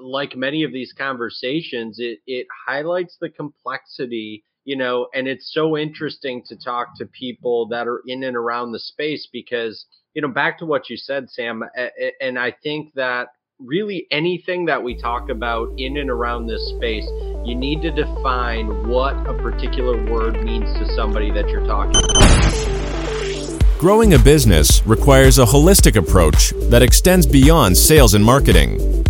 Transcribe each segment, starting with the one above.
like many of these conversations, it it highlights the complexity you know, and it's so interesting to talk to people that are in and around the space because, you know, back to what you said, Sam, and I think that really anything that we talk about in and around this space, you need to define what a particular word means to somebody that you're talking to. Growing a business requires a holistic approach that extends beyond sales and marketing.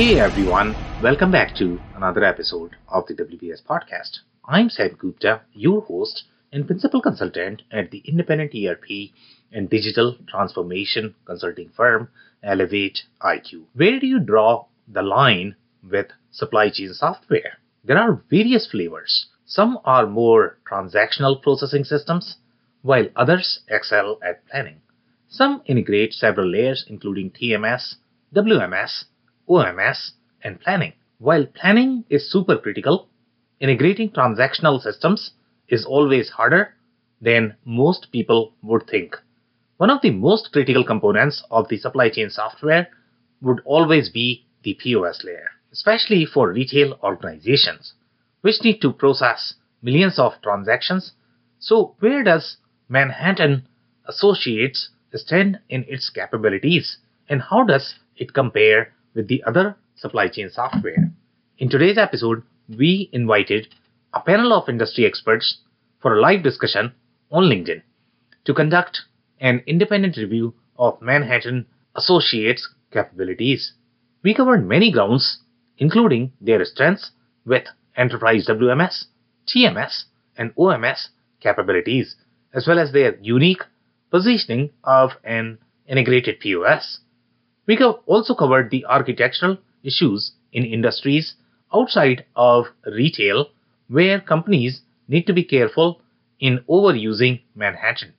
Hey everyone, welcome back to another episode of the WBS podcast. I'm Sam Gupta, your host and principal consultant at the independent ERP and digital transformation consulting firm Elevate IQ. Where do you draw the line with supply chain software? There are various flavors. Some are more transactional processing systems, while others excel at planning. Some integrate several layers, including TMS, WMS, OMS, and planning. While planning is super critical, integrating transactional systems is always harder than most people would think. One of the most critical components of the supply chain software would always be the POS layer, especially for retail organizations, which need to process millions of transactions. So, where does Manhattan Associates stand in its capabilities, and how does it compare with the other supply chain software. In today's episode, we invited a panel of industry experts for a live discussion on LinkedIn to conduct an independent review of Manhattan Associates' capabilities. We covered many grounds, including their strengths with enterprise WMS, TMS, and OMS capabilities, as well as their unique positioning of an integrated POS. We have also covered the architectural issues in industries outside of retail where companies need to be careful in overusing Manhattan.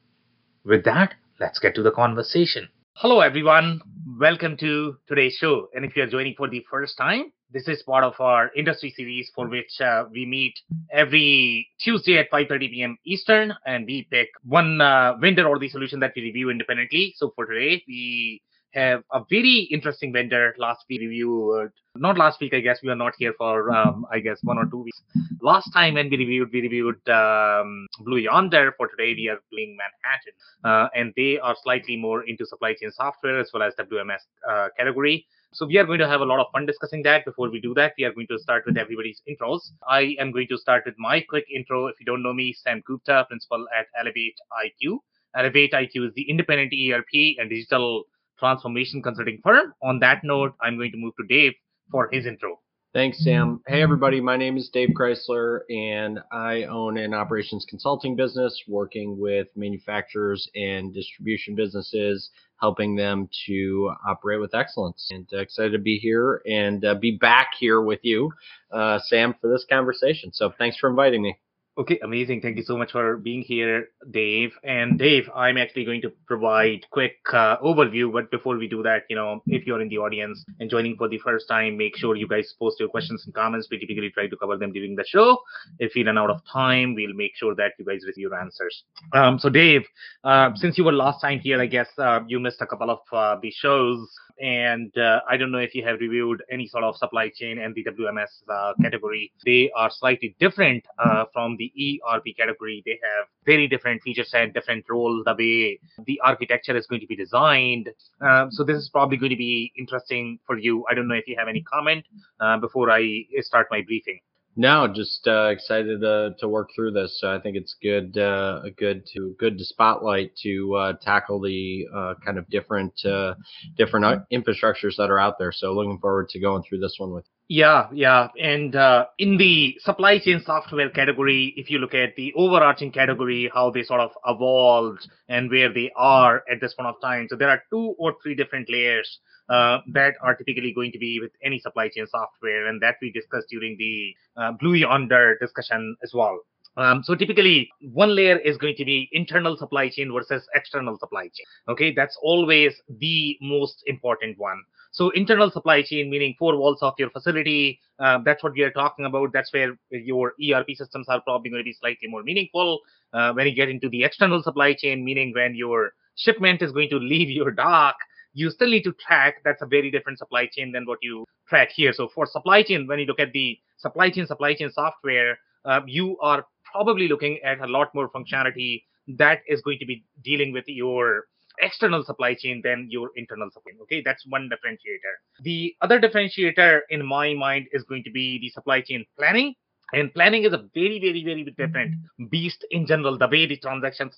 With that, let's get to the conversation. Hello, everyone. Welcome to today's show. And if you're joining for the first time, this is part of our industry series for which uh, we meet every Tuesday at 5:30 p.m. Eastern, and we pick one uh, vendor or the solution that we review independently. So for today, we have a very interesting vendor. Last week reviewed, not last week, I guess we were not here for, um, I guess, one or two weeks. Last time when we reviewed, we reviewed um, Blue Yonder. For today, we are playing Manhattan, uh, and they are slightly more into supply chain software as well as WMS uh, category. So we are going to have a lot of fun discussing that. Before we do that, we are going to start with everybody's intros. I am going to start with my quick intro. If you don't know me, Sam Gupta, principal at Elevate IQ. ElevatIQ is the independent ERP and digital transformation consulting firm. On that note, I'm going to move to Dave for his intro. Thanks, Sam. Hey, everybody. My name is Dave Chrysler, and I own an operations consulting business working with manufacturers and distribution businesses, helping them to operate with excellence. And uh, excited to be here and uh, be back here with you, uh, Sam, for this conversation. So thanks for inviting me. Okay, amazing. Thank you so much for being here, Dave. And Dave, I'm actually going to provide quick uh, overview. But before we do that, you know, if you're in the audience and joining for the first time, make sure you guys post your questions and comments. We typically try to cover them during the show. If we run out of time, we'll make sure that you guys receive your answers. Um, so Dave, uh, since you were last time here, I guess uh, you missed a couple of uh, the shows and uh, I don't know if you have reviewed any sort of supply chain and the WMS uh, category. They are slightly different uh, from the ERP category. They have very different feature set, different role, the way the architecture is going to be designed. Um, so this is probably going to be interesting for you. I don't know if you have any comment uh, before I start my briefing. No, just uh, excited to, to work through this. So I think it's good, uh, good to good to spotlight to uh, tackle the uh, kind of different uh, different infrastructures that are out there. So looking forward to going through this one with. Yeah, yeah. And uh, in the supply chain software category, if you look at the overarching category, how they sort of evolved and where they are at this point of time. So there are two or three different layers uh, that are typically going to be with any supply chain software, and that we discussed during the uh, Blue Yonder discussion as well. Um, so typically, one layer is going to be internal supply chain versus external supply chain. Okay, that's always the most important one. So internal supply chain, meaning four walls of your facility, uh, that's what we are talking about. That's where your ERP systems are probably going to be slightly more meaningful. Uh, when you get into the external supply chain, meaning when your shipment is going to leave your dock, you still need to track. That's a very different supply chain than what you track here. So for supply chain, when you look at the supply chain, supply chain software, uh, you are probably looking at a lot more functionality that is going to be dealing with your external supply chain than your internal supply. Okay, that's one differentiator. The other differentiator in my mind is going to be the supply chain planning. And planning is a very, very, very different beast in general, the way the transactions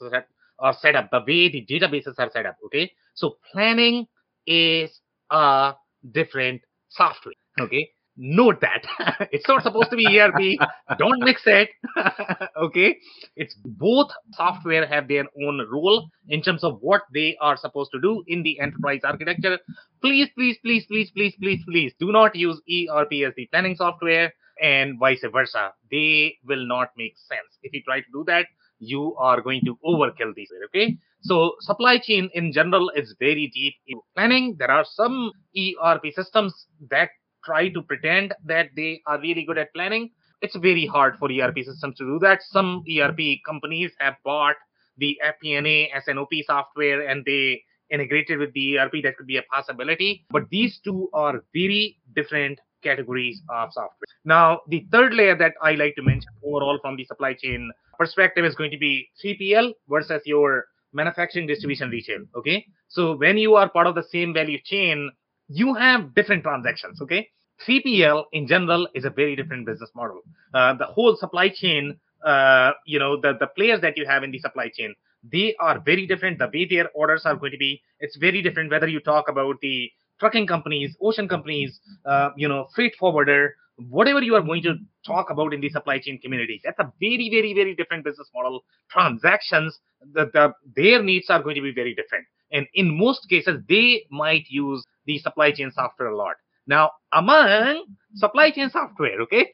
are set up, the way the databases are set up. Okay, so planning is a different software. Okay, note that it's not supposed to be ERP. Don't mix it. okay, it's both software have their own role in terms of what they are supposed to do in the enterprise architecture. Please, please, please, please, please, please, please do not use ERP as the planning software and vice versa. They will not make sense. If you try to do that, you are going to overkill these. Okay. So supply chain in general is very deep in planning. There are some ERP systems that try to pretend that they are really good at planning. It's very hard for ERP systems to do that. Some ERP companies have bought the FP&A S&OP software and they integrated with the ERP. That could be a possibility. But these two are very different categories of software. Now, the third layer that I like to mention overall from the supply chain perspective is going to be 3PL versus your manufacturing, distribution, retail. Okay. So when you are part of the same value chain, you have different transactions. Okay. 3PL in general is a very different business model. Uh, the whole supply chain, uh, you know, the, the players that you have in the supply chain, they are very different. The way their orders are going to be, it's very different whether you talk about the trucking companies, ocean companies, uh, you know, freight forwarder, whatever you are going to talk about in the supply chain community. That's a very, very, very different business model. Transactions, the, the their needs are going to be very different. And in most cases, they might use the supply chain software a lot. Now, among supply chain software, okay,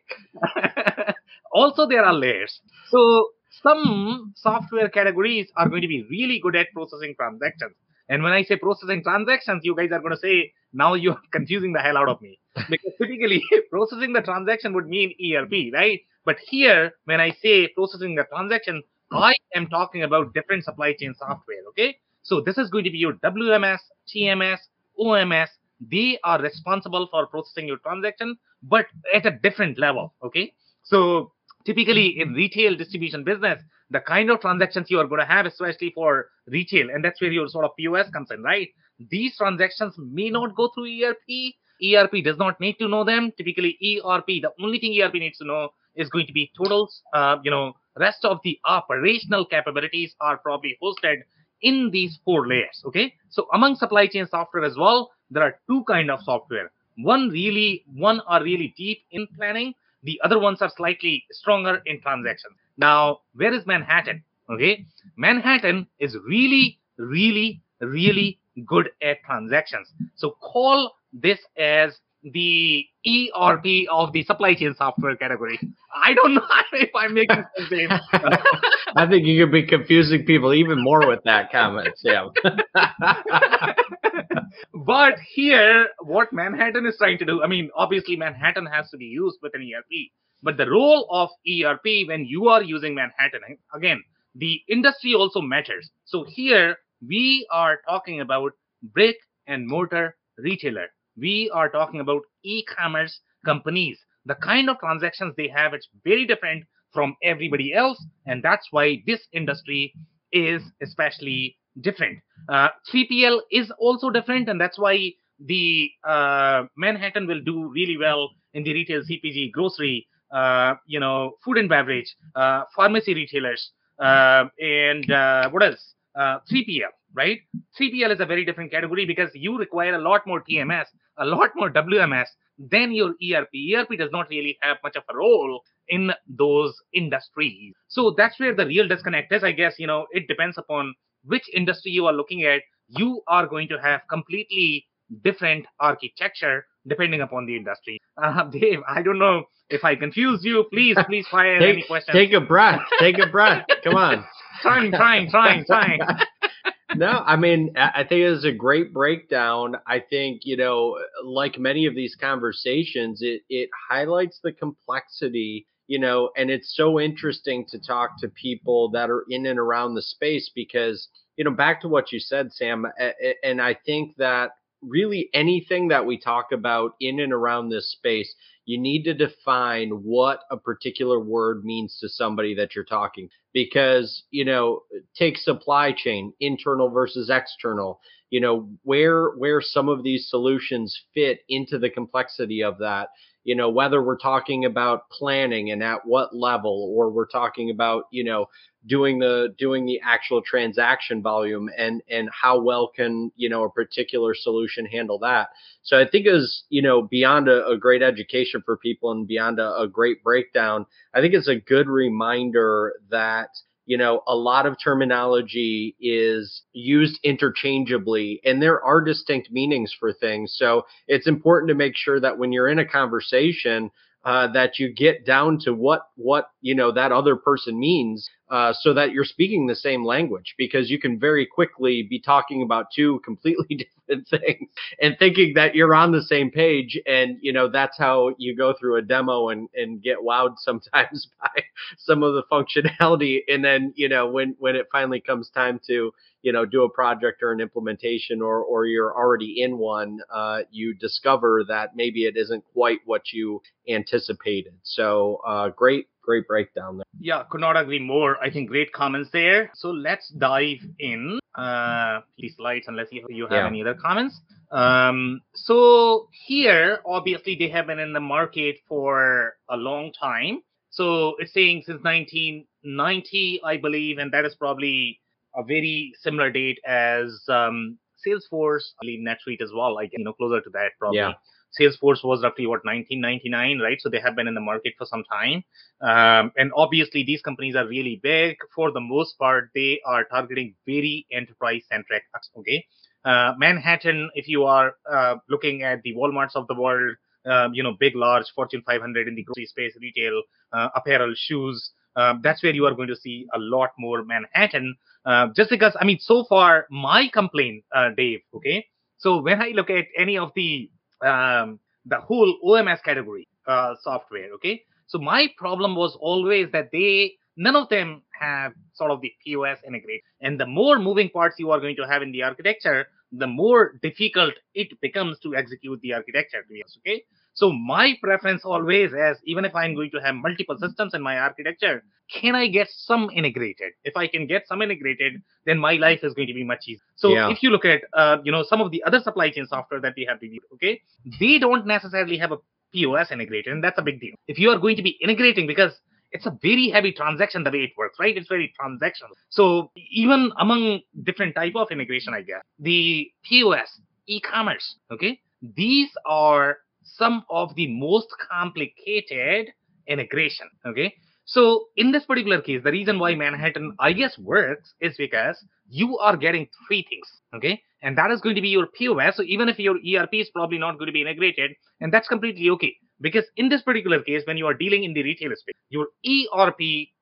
also there are layers. So some software categories are going to be really good at processing transactions. And when I say processing transactions, you guys are going to say, now you're confusing the hell out of me. Because typically, processing the transaction would mean ERP, right? But here, when I say processing the transaction, I am talking about different supply chain software, okay? So this is going to be your WMS, TMS, OMS. They are responsible for processing your transaction, but at a different level, okay? So typically in retail distribution business, the kind of transactions you are going to have, especially for retail, and that's where your sort of POS comes in, right? These transactions may not go through ERP. ERP does not need to know them. Typically, ERP, the only thing ERP needs to know is going to be totals. Uh, you know, rest of the operational capabilities are probably hosted in these four layers. Okay. So among supply chain software as well, there are two kind of software. One really, one are really deep in planning. The other ones are slightly stronger in transactions. Now, where is Manhattan? Okay. Manhattan is really, really, really good at transactions. So call this as the ERP of the supply chain software category. I don't know if I'm making sense. I think you could be confusing people even more with that comment, Sam. but here, what Manhattan is trying to do, I mean, obviously Manhattan has to be used with an ERP, but the role of ERP when you are using Manhattan, eh, again, the industry also matters. So here we are talking about brick and mortar retailer. We are talking about e-commerce companies. The kind of transactions they have, it's very different from everybody else. And that's why this industry is especially different. Uh, 3PL is also different. And that's why the uh, Manhattan will do really well in the retail CPG, grocery, uh, you know, food and beverage, uh, pharmacy retailers, uh, and uh, what else? 3PL, right? 3PL is a very different category because you require a lot more TMS, a lot more WMS than your ERP. ERP does not really have much of a role in those industries. So that's where the real disconnect is. I guess, you know, it depends upon which industry you are looking at. You are going to have completely different architecture depending upon the industry. Uh, Dave, I don't know if I confused you. Please, please fire take, any questions. Take a breath. Take a breath. Come on. trying, trying, trying, trying. No, I mean, I think it is a great breakdown. I think, you know, like many of these conversations, it, it highlights the complexity, you know, and it's so interesting to talk to people that are in and around the space because, you know, back to what you said, Sam, and I think that really anything that we talk about in and around this space, you need to define what a particular word means to somebody that you're talking. Because, you know, take supply chain, internal versus external, you know, where where some of these solutions fit into the complexity of that you know whether we're talking about planning and at what level or we're talking about you know doing the doing the actual transaction volume and and how well can you know a particular solution handle that. So i think is you know beyond a, a, great education for people and beyond a, a great breakdown i think it's a good reminder that you know, a lot of terminology is used interchangeably and there are distinct meanings for things. So it's important to make sure that when you're in a conversation, uh, that you get down to what what you know that other person means, uh, so that you're speaking the same language. Because you can very quickly be talking about two completely different things and thinking that you're on the same page, and you know that's how you go through a demo and and get wowed sometimes by some of the functionality, and then you know when when it finally comes time to you know do a project or an implementation or or you're already in one uh, you discover that maybe it isn't quite what you anticipated so uh, great great breakdown there yeah could not agree more i think great comments there so let's dive in uh these slides unless you, you have yeah. any other comments um so here obviously they have been in the market for a long time so it's saying since 1990 i believe and that is probably a very similar date as um, Salesforce, I believe NetSuite as well. Like you know, closer to that probably. Yeah. Salesforce was roughly what 1999, right? So they have been in the market for some time, um, and obviously these companies are really big. For the most part, they are targeting very enterprise centric. Okay, uh, Manhattan, if you are uh, looking at the WalMarts of the world, uh, you know, big, large Fortune 500 in the grocery space, retail, uh, apparel, shoes. Um, that's where you are going to see a lot more Manhattan. Uh, just because, I mean, so far, my complaint, uh, Dave, okay? So when I look at any of the, um, the whole OMS category uh, software, okay? So my problem was always that they, none of them have sort of the POS integrated. And the more moving parts you are going to have in the architecture, the more difficult it becomes to execute the architecture, to be honest, okay? So my preference always is even if I'm going to have multiple systems in my architecture, can I get some integrated? If I can get some integrated, then my life is going to be much easier. So yeah. if you look at uh, you know some of the other supply chain software that we have reviewed, okay, they don't necessarily have a POS integrated, and that's a big deal. If you are going to be integrating because it's a very heavy transaction the way it works, right? It's very transactional. So even among different type of integration, I guess the POS, e-commerce, okay, these are some of the most complicated integration. Okay. So in this particular case, the reason why Manhattan, I guess, works is because you are getting three things. Okay. And that is going to be your POS. So even if your ERP is probably not going to be integrated, and that's completely okay. Because in this particular case, when you are dealing in the retail space, your ERP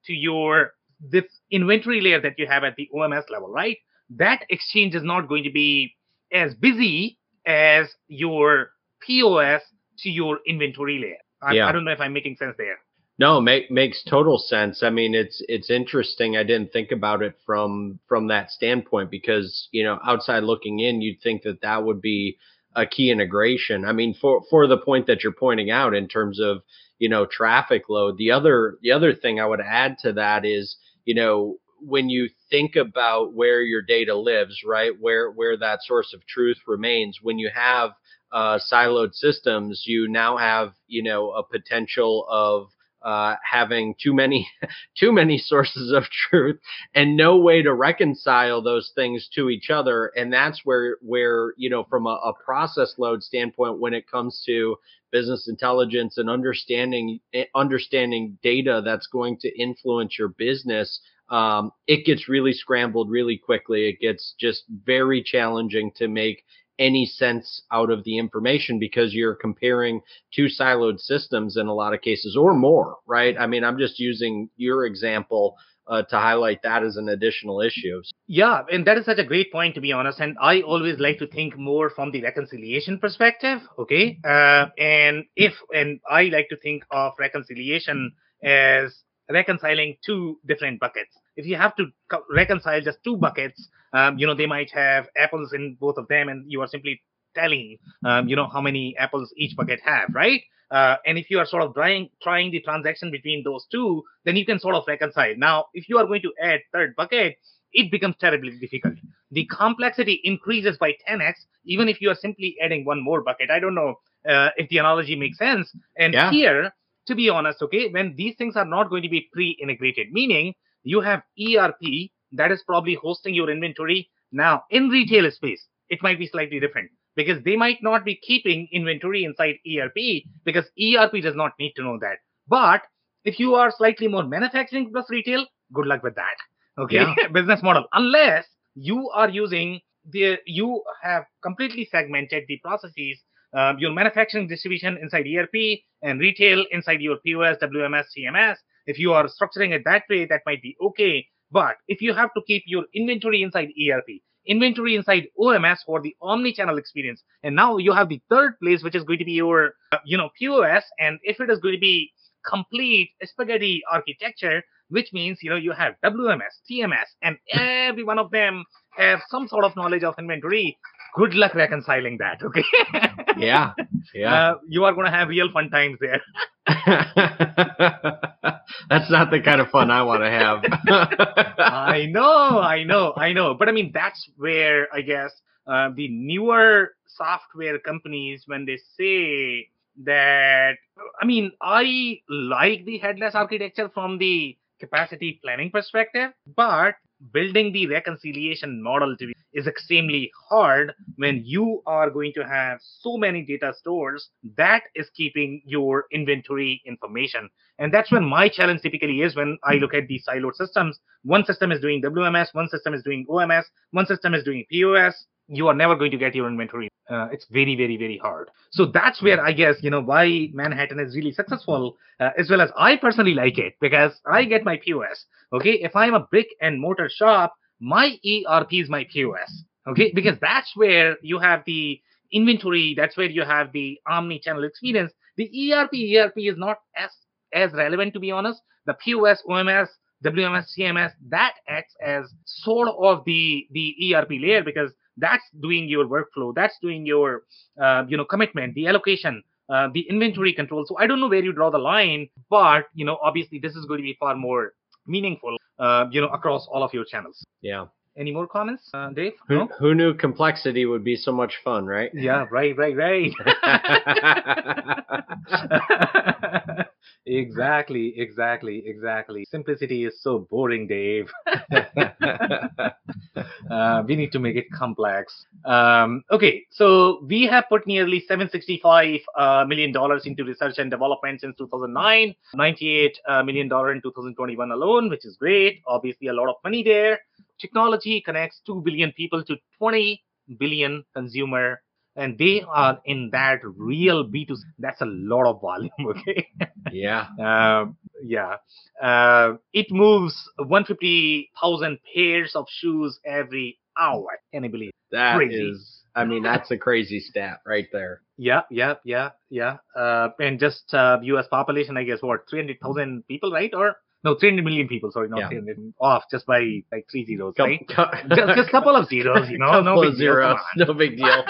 to your this inventory layer that you have at the OMS level, right? That exchange is not going to be as busy as your POS to your inventory layer. I, yeah. I don't know if I'm making sense there. No, make, makes total sense. I mean, it's it's interesting. I didn't think about it from from that standpoint because you know, outside looking in, you'd think that that would be a key integration. I mean, for for the point that you're pointing out in terms of you know traffic load. The other the other thing I would add to that is you know when you think about where your data lives, right, where where that source of truth remains, when you have uh, siloed systems, you now have you know a potential of uh, having too many too many sources of truth and no way to reconcile those things to each other. And that's where where you know from a, a process load standpoint when it comes to business intelligence and understanding eh, understanding data that's going to influence your business um, it gets really scrambled really quickly. It gets just very challenging to make any sense out of the information because you're comparing two siloed systems in a lot of cases or more, right? I mean, I'm just using your example uh, to highlight that as an additional issue. Yeah, and that is such a great point, to be honest. And I always like to think more from the reconciliation perspective. Okay, uh, and if and I like to think of reconciliation as reconciling two different buckets. If you have to co- reconcile just two buckets, um, you know, they might have apples in both of them, and you are simply telling, um, you know, how many apples each bucket have, right? Uh, and if you are sort of trying trying the transaction between those two, then you can sort of reconcile. Now, if you are going to add third bucket, it becomes terribly difficult. The complexity increases by 10x, even if you are simply adding one more bucket. I don't know uh, if the analogy makes sense. And yeah. here, to be honest, okay, when these things are not going to be pre-integrated, meaning you have ERP that is probably hosting your inventory. Now, in retail space, it might be slightly different because they might not be keeping inventory inside ERP because ERP does not need to know that. But if you are slightly more manufacturing plus retail, good luck with that. Okay, yeah. business model. Unless you are using the, you have completely segmented the processes um, your manufacturing distribution inside ERP and retail inside your POS, WMS, CMS. If you are structuring it that way, that might be okay. But if you have to keep your inventory inside ERP, inventory inside OMS for the omni-channel experience, and now you have the third place, which is going to be your, uh, you know, POS, and if it is going to be complete spaghetti architecture, which means you know you have WMS, TMS, and every one of them have some sort of knowledge of inventory good luck reconciling that. Okay. yeah. Yeah. Uh, you are going to have real fun times there. that's not the kind of fun I want to have. I know, I know, I know. But I mean, that's where I guess uh, the newer software companies, when they say that, I mean, I like the headless architecture from the capacity planning perspective, but building the reconciliation model to be, is extremely hard when you are going to have so many data stores that is keeping your inventory information. And that's when my challenge typically is when i look at these siloed systems. One system is doing wms one system is doing oms one system is doing pos you are never going to get your inventory. Uh, it's very, very, very hard. So that's where I guess, you know, why Manhattan is really successful, uh, as well as I personally like it because I get my POS. Okay. If I'm a brick and mortar shop, my ERP is my POS. Okay. Because that's where you have the inventory. That's where you have the omni channel experience. The ERP, ERP is not as, as relevant, to be honest. The POS, OMS, WMS, CMS, that acts as sort of the, the ERP layer because that's doing your workflow that's doing your uh, you know commitment the allocation uh, the inventory control so i don't know where you draw the line but you know obviously this is going to be far more meaningful uh, you know across all of your channels yeah any more comments, uh, Dave? Who, no? who, knew complexity would be so much fun, right? Yeah, right, right, right. exactly, exactly, exactly. Simplicity is so boring, Dave. uh, we need to make it complex. Um, okay, so we have put nearly 765 uh, million dollars into research and development since 2009, 98 uh, million dollar in 2021 alone, which is great. Obviously, a lot of money there. Technology connects 2 billion people to 20 billion consumer and they are in that real b2c that's a lot of volume okay? Yeah. Uh, yeah uh, it moves 150000 pairs of shoes every hour can you believe that crazy. is i mean that's a crazy stat right there yeah yeah yeah yeah uh, and just uh, us population i guess what 300000 people right or no, 300 million people. Sorry, not yeah. 300. Off just by like three zeros, right? just, just a couple of zeros, you know. no big zeros. No big deal.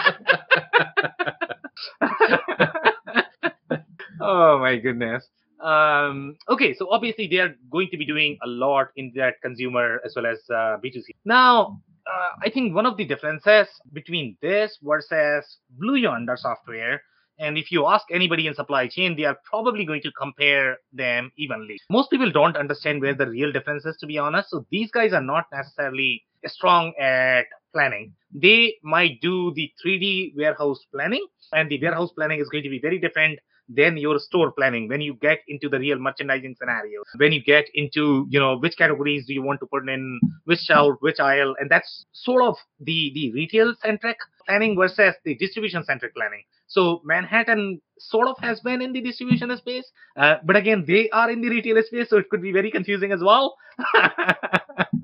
oh my goodness. Um, okay, so obviously they are going to be doing a lot in that consumer as well as uh, B2C. Now, uh, I think one of the differences between this versus Blue Yonder software And if you ask anybody in supply chain, they are probably going to compare them evenly. Most people don't understand where the real difference is, to be honest. So these guys are not necessarily strong at planning. They might do the 3D warehouse planning, and the warehouse planning is going to be very different than your store planning when you get into the real merchandising scenario when you get into you know which categories do you want to put in which shelf which aisle and that's sort of the the retail centric planning versus the distribution centric planning so Manhattan sort of has been in the distribution space, uh, but again, they are in the retail space, so it could be very confusing as well.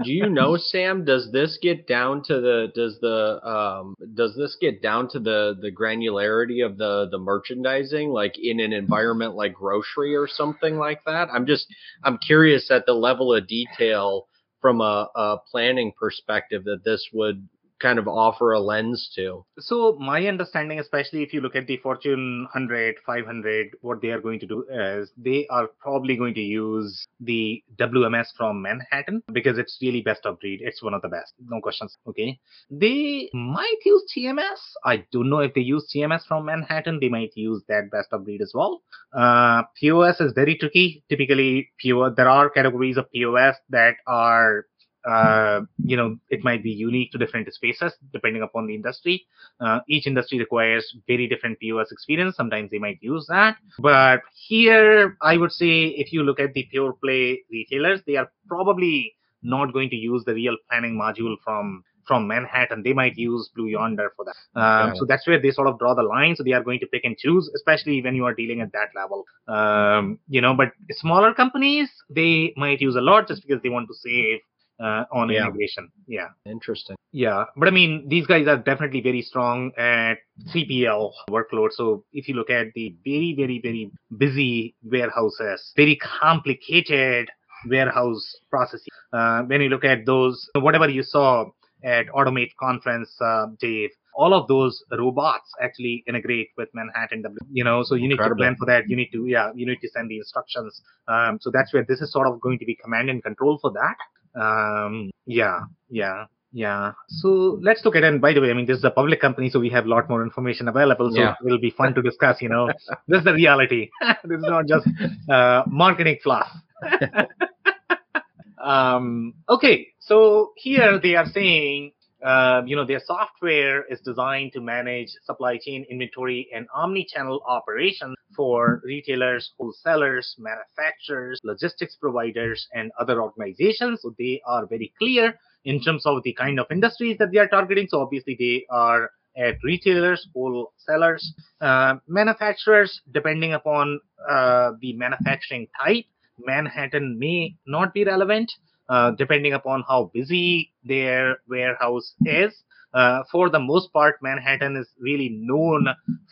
Do you know, Sam? Does this get down to the does the um does this get down to the the granularity of the the merchandising, like in an environment like grocery or something like that? I'm just I'm curious at the level of detail from a, a planning perspective that this would kind of offer a lens to. So my understanding, especially if you look at the Fortune 100, 500, what they are going to do is they are probably going to use the WMS from Manhattan because it's really best of breed. It's one of the best, no questions. Okay, they might use TMS. I don't know if they use TMS from Manhattan. They might use that best of breed as well. Uh, POS is very tricky. Typically, POS there are categories of POS that are uh, you know, it might be unique to different spaces depending upon the industry. Uh, each industry requires very different POS experience. Sometimes they might use that. But here, I would say if you look at the pure play retailers, they are probably not going to use the real planning module from from Manhattan. They might use Blue Yonder for that. Um, yeah. So that's where they sort of draw the line. So they are going to pick and choose, especially when you are dealing at that level. Um, you know, but smaller companies, they might use a lot just because they want to save uh, on yeah. integration. Yeah. Interesting. Yeah. But I mean, these guys are definitely very strong at 3PL workload. So if you look at the very, very, very busy warehouses, very complicated warehouse processes, uh, when you look at those, whatever you saw at Automate conference, uh, Dave, all of those robots actually integrate with Manhattan W. You know, so you need Incredible. to plan for that. You need to, yeah, you need to send the instructions. Um, so that's where this is sort of going to be command and control for that. Um, yeah, yeah, yeah. So let's look at it. And by the way, I mean, this is a public company, so we have a lot more information available. So yeah. it'll be fun to discuss, you know. this is the reality. this is not just uh, marketing fluff. um, okay, so here they are saying uh, you know, their software is designed to manage supply chain inventory and omni-channel operations for retailers, wholesalers, manufacturers, logistics providers, and other organizations. So they are very clear in terms of the kind of industries that they are targeting. So obviously they are at retailers, wholesalers, uh, manufacturers, depending upon uh, the manufacturing type. Manhattan may not be relevant. Uh, depending upon how busy their warehouse is. Uh, for the most part, Manhattan is really known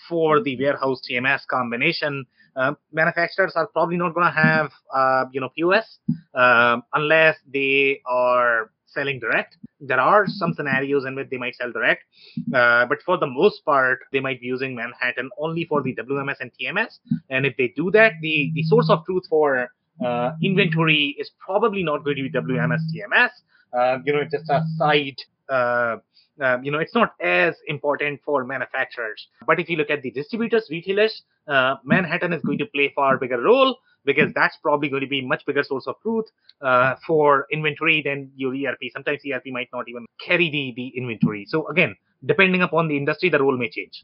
for the warehouse TMS combination. Uh, manufacturers are probably not going to have, uh, you know, POS uh, unless they are selling direct. There are some scenarios in which they might sell direct, uh, but for the most part, they might be using Manhattan only for the WMS and TMS. And if they do that, the the source of truth for uh, inventory is probably not going to be WMS TMS. Uh, you know, it's just a side. Uh, uh, you know, it's not as important for manufacturers. But if you look at the distributors, retailers, uh, Manhattan is going to play far bigger role because that's probably going to be much bigger source of truth uh, for inventory than your ERP. Sometimes ERP might not even carry the, the inventory. So again, depending upon the industry, the role may change.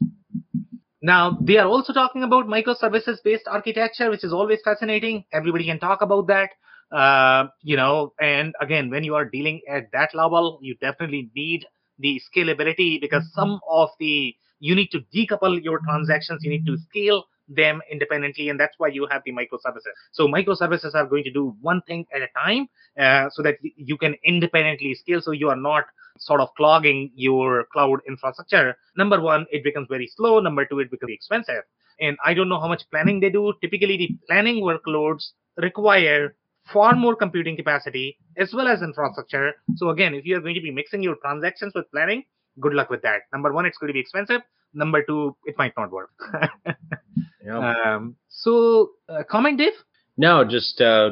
Now, they are also talking about microservices based architecture, which is always fascinating. Everybody can talk about that. Uh, you know, and again, when you are dealing at that level, you definitely need the scalability because some of the, you need to decouple your transactions, you need to scale them independently, and that's why you have the microservices. So microservices are going to do one thing at a time, uh, so that you can independently scale. So you are not sort of clogging your cloud infrastructure. Number one, it becomes very slow. Number two, it becomes expensive. And I don't know how much planning they do. Typically, the planning workloads require far more computing capacity as well as infrastructure. So again, if you are going to be mixing your transactions with planning, good luck with that. Number one, it's going to be expensive. Number two, it might not work. yeah. um, so, uh, comment, Dave? No, just uh,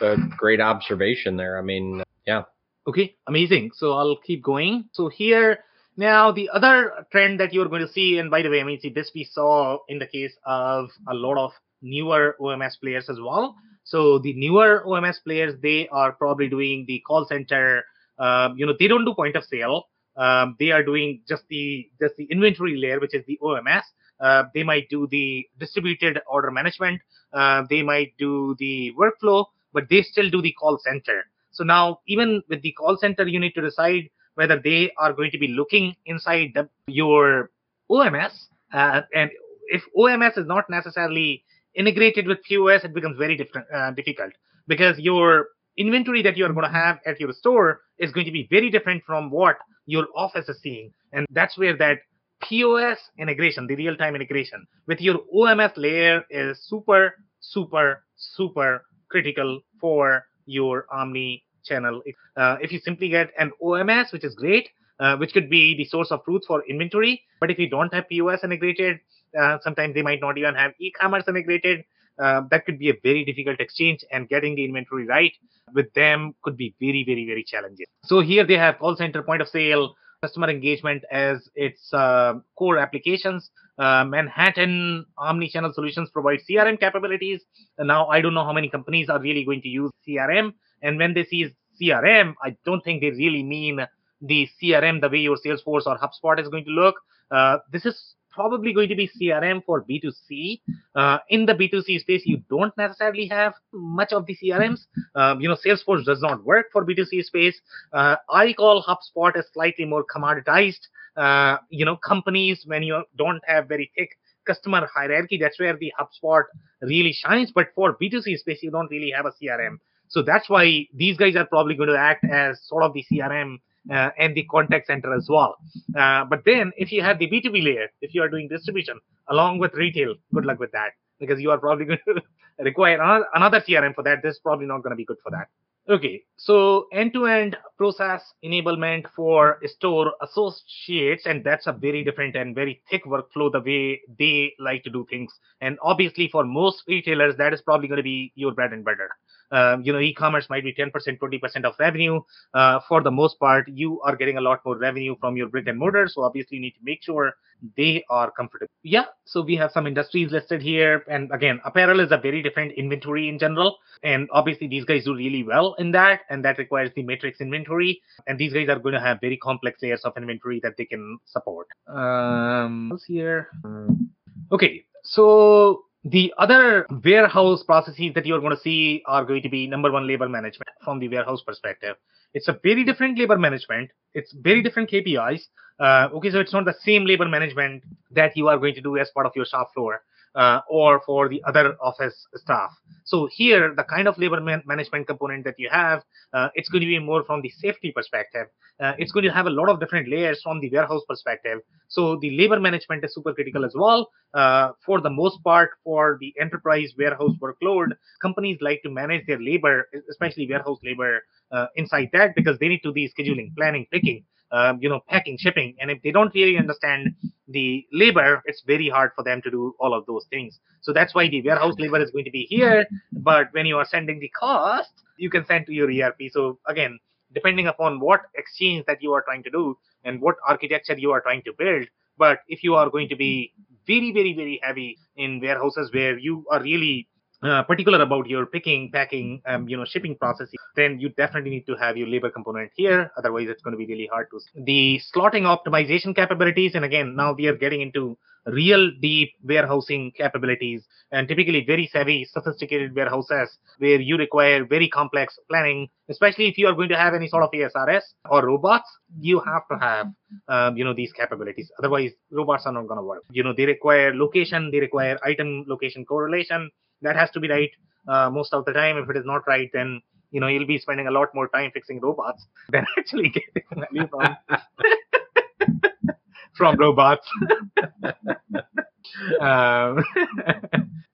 a great observation there. I mean, yeah. Okay, amazing. So I'll keep going. So here Now, the other trend that you're going to see, and by the way, I mean, see, this we saw in the case of a lot of newer OMS players as well. So the newer OMS players, they are probably doing the call center. Um, you know, they don't do point of sale. Um, they are doing just the just the inventory layer, which is the OMS. Uh, they might do the distributed order management. Uh, they might do the workflow, but they still do the call center. So now, even with the call center, you need to decide whether they are going to be looking inside the, your OMS. Uh, and if OMS is not necessarily integrated with POS, it becomes very uh, difficult because your inventory that you are going to have at your store is going to be very different from what your office is seeing. And that's where that POS integration, the real time integration with your OMS layer is super, super, super critical for your omni channel. Uh, if you simply get an OMS, which is great, uh, which could be the source of truth for inventory, but if you don't have POS integrated, uh, sometimes they might not even have e-commerce integrated. Uh, that could be a very difficult exchange, and getting the inventory right with them could be very, very, very challenging. So here they have call center, point of sale, customer engagement as its uh, core applications. Uh, Manhattan Omnichannel Solutions provide CRM capabilities. Now I don't know how many companies are really going to use CRM. And when they see CRM, I don't think they really mean the CRM the way your Salesforce or HubSpot is going to look. Uh, this is probably going to be CRM for B2C. Uh, in the B2C space, you don't necessarily have much of the CRMs. Um, you know, Salesforce does not work for B2C space. Uh, I call HubSpot a slightly more commoditized. Uh, you know, companies when you don't have very thick customer hierarchy, that's where the HubSpot really shines. But for B2C space, you don't really have a CRM. So that's why these guys are probably going to act as sort of the CRM uh, and the contact center as well. Uh, but then if you have the B2B layer, if you are doing distribution along with retail, good luck with that because you are probably going to require another CRM for that. This is probably not going to be good for that. Okay, so end-to-end process enablement for store associates, and that's a very different and very thick workflow the way they like to do things. And obviously, for most retailers, that is probably going to be your bread and butter. Um, you know, e-commerce might be 10%, 20% of revenue. Uh, for the most part, you are getting a lot more revenue from your brick and mortar. So obviously, you need to make sure they are comfortable. Yeah. So we have some industries listed here, and again, apparel is a very different inventory in general, and obviously these guys do really well in that, and that requires the matrix inventory, and these guys are going to have very complex layers of inventory that they can support. Um, here. Okay. So the other warehouse processes that you're going to see are going to be number one, labor management from the warehouse perspective. It's a very different labor management. It's very different KPIs. Uh, okay, so it's not the same labor management that you are going to do as part of your shop floor uh, or for the other office staff. So here, the kind of labor man- management component that you have, uh, it's going to be more from the safety perspective. Uh, it's going to have a lot of different layers from the warehouse perspective. So the labor management is super critical as well. Uh, for the most part, for the enterprise warehouse workload, companies like to manage their labor, especially warehouse labor, uh, inside that because they need to be scheduling, planning, picking um, you know, packing, shipping. And if they don't really understand the labor, it's very hard for them to do all of those things. So that's why the warehouse labor is going to be here. But when you are sending the cost, you can send to your ERP. So again, depending upon what exchange that you are trying to do and what architecture you are trying to build. But if you are going to be very, very, very heavy in warehouses where you are really uh, particular about your picking, packing, um, you know, shipping process, then you definitely need to have your labor component here. Otherwise, it's going to be really hard to. The slotting optimization capabilities, and again, now we are getting into real deep warehousing capabilities and typically very savvy, sophisticated warehouses where you require very complex planning, especially if you are going to have any sort of ASRS or robots, you have to have, um, you know, these capabilities. Otherwise, robots are not going to work. You know, they require location, they require item location correlation, that has to be right uh, most of the time. If it is not right, then you know you'll be spending a lot more time fixing robots than actually getting value from from robots. um,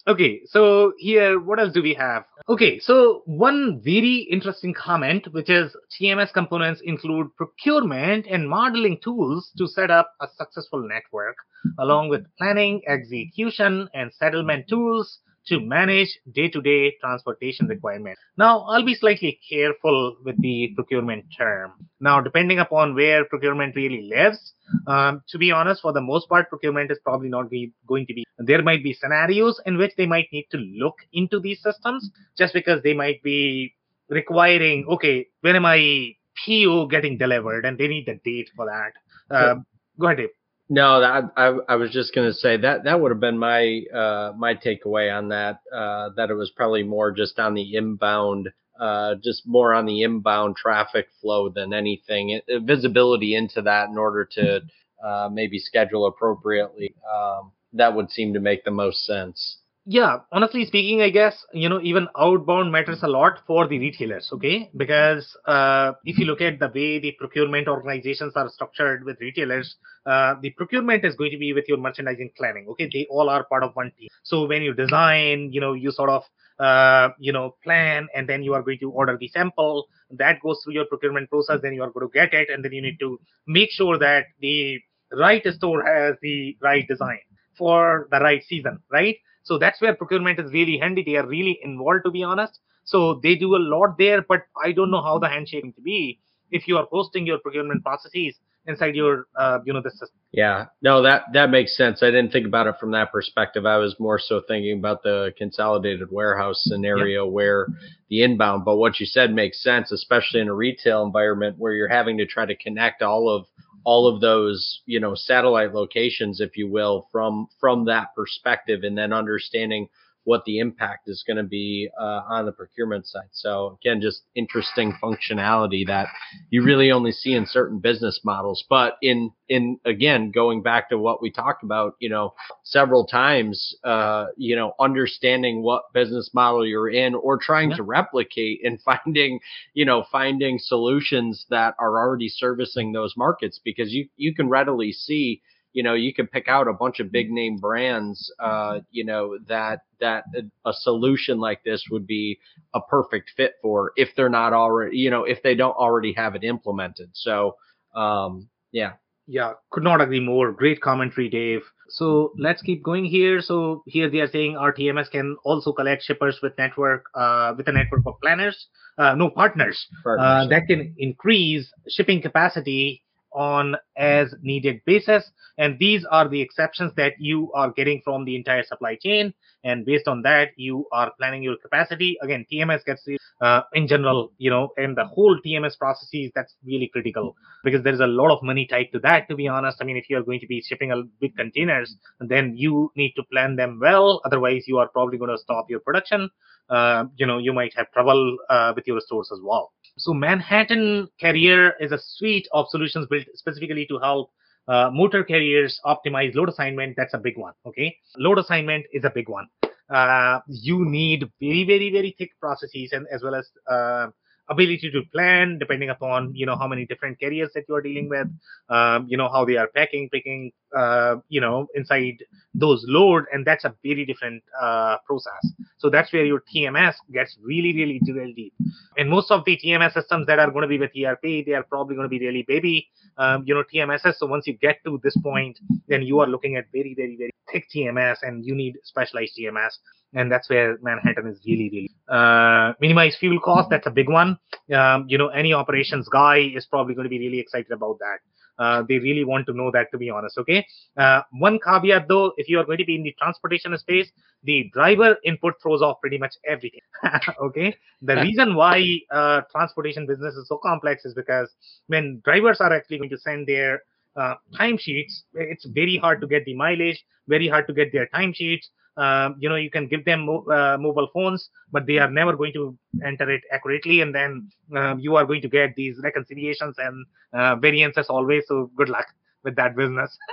okay, so here, what else do we have? Okay, so one very interesting comment, which is TMS components include procurement and modeling tools to set up a successful network, along with planning, execution, and settlement tools to manage day-to-day transportation requirements. Now, I'll be slightly careful with the procurement term. Now, depending upon where procurement really lives, um, to be honest, for the most part, procurement is probably not be, going to be. There might be scenarios in which they might need to look into these systems just because they might be requiring, okay, when am I PO getting delivered? And they need the date for that. Uh, go ahead, Dave. No, that, I I was just going to say that that would have been my uh, my takeaway on that. Uh, that it was probably more just on the inbound, uh, just more on the inbound traffic flow than anything. It, visibility into that in order to uh, maybe schedule appropriately. Um, that would seem to make the most sense yeah honestly speaking i guess you know even outbound matters a lot for the retailers okay? Because uh, if you look at the way the procurement organizations are structured with retailers uh, the procurement is going to be with your merchandising planning okay? They all are part of one team. So when you design you know you sort of uh, you know plan and then you are going to order the sample that goes through your procurement process then you are going to get it and then you need to make sure that the right store has the right design for the right season right so that's where procurement is really handy. They are really involved, to be honest. So they do a lot there, but I don't know how the handshaking to be if you are hosting your procurement processes inside your, uh, you know, the system. Yeah, no, that that makes sense. I didn't think about it from that perspective. I was more so thinking about the consolidated warehouse scenario yeah. where the inbound. But what you said makes sense, especially in a retail environment where you're having to try to connect all of all of those you know satellite locations if you will from from that perspective and then understanding what the impact is going to be uh, on the procurement side. So again, just interesting functionality that you really only see in certain business models. But in in again, going back to what we talked about, you know, several times, uh, you know, understanding what business model you're in or trying yeah. to replicate and finding, you know, finding solutions that are already servicing those markets because you you can readily see you know you can pick out a bunch of big name brands uh, you know that that a, solution like this would be a perfect fit for if they're not already you know if they don't already have it implemented. So um, yeah. Yeah could not agree more. Great commentary dave. So let's keep going here. So here they are saying our tms can also collect shippers with network uh, with a network of planners uh, no partners, partners. Uh, that can increase shipping capacity on as needed basis. And these are the exceptions that you are getting from the entire supply chain. And based on that you are planning your capacity. Again tms gets uh, in general you know and the whole tms processes that's really critical because there's a lot of money tied to that to be honest i mean if you're going to be shipping a big containers then you need to plan them well otherwise you are probably going to stop your production uh, you know you might have trouble uh, with your stores as well so Manhattan Carrier is a suite of solutions built specifically to help uh, motor carriers optimize load assignment. That's a big one. Okay, load assignment is a big one. Uh, you need very, very, very thick processes and as well as uh, ability to plan depending upon you know how many different carriers that you are dealing with um, you know how they are packing picking uh, you know inside those load and that's a very different uh, process so that's where your tms gets really really really deep and most of the tms systems that are going to be with erp they are probably going to be really baby um, you know tmss so once you get to this point then you are looking at very very very thick tms and you need specialized tms and that's where Manhattan is really, really uh, minimize fuel cost. That's a big one. Um, you know, any operations guy is probably going to be really excited about that. Uh, they really want to know that, to be honest. Okay. Uh, one caveat though, if you are going to be in the transportation space, the driver input throws off pretty much everything. okay. The reason why uh, transportation business is so complex is because when drivers are actually going to send their uh, timesheets, it's very hard to get the mileage, very hard to get their timesheets. Um, you know, you can give them mo- uh, mobile phones, but they are never going to enter it accurately, and then um, you are going to get these reconciliations and uh, variances always. So good luck with that business.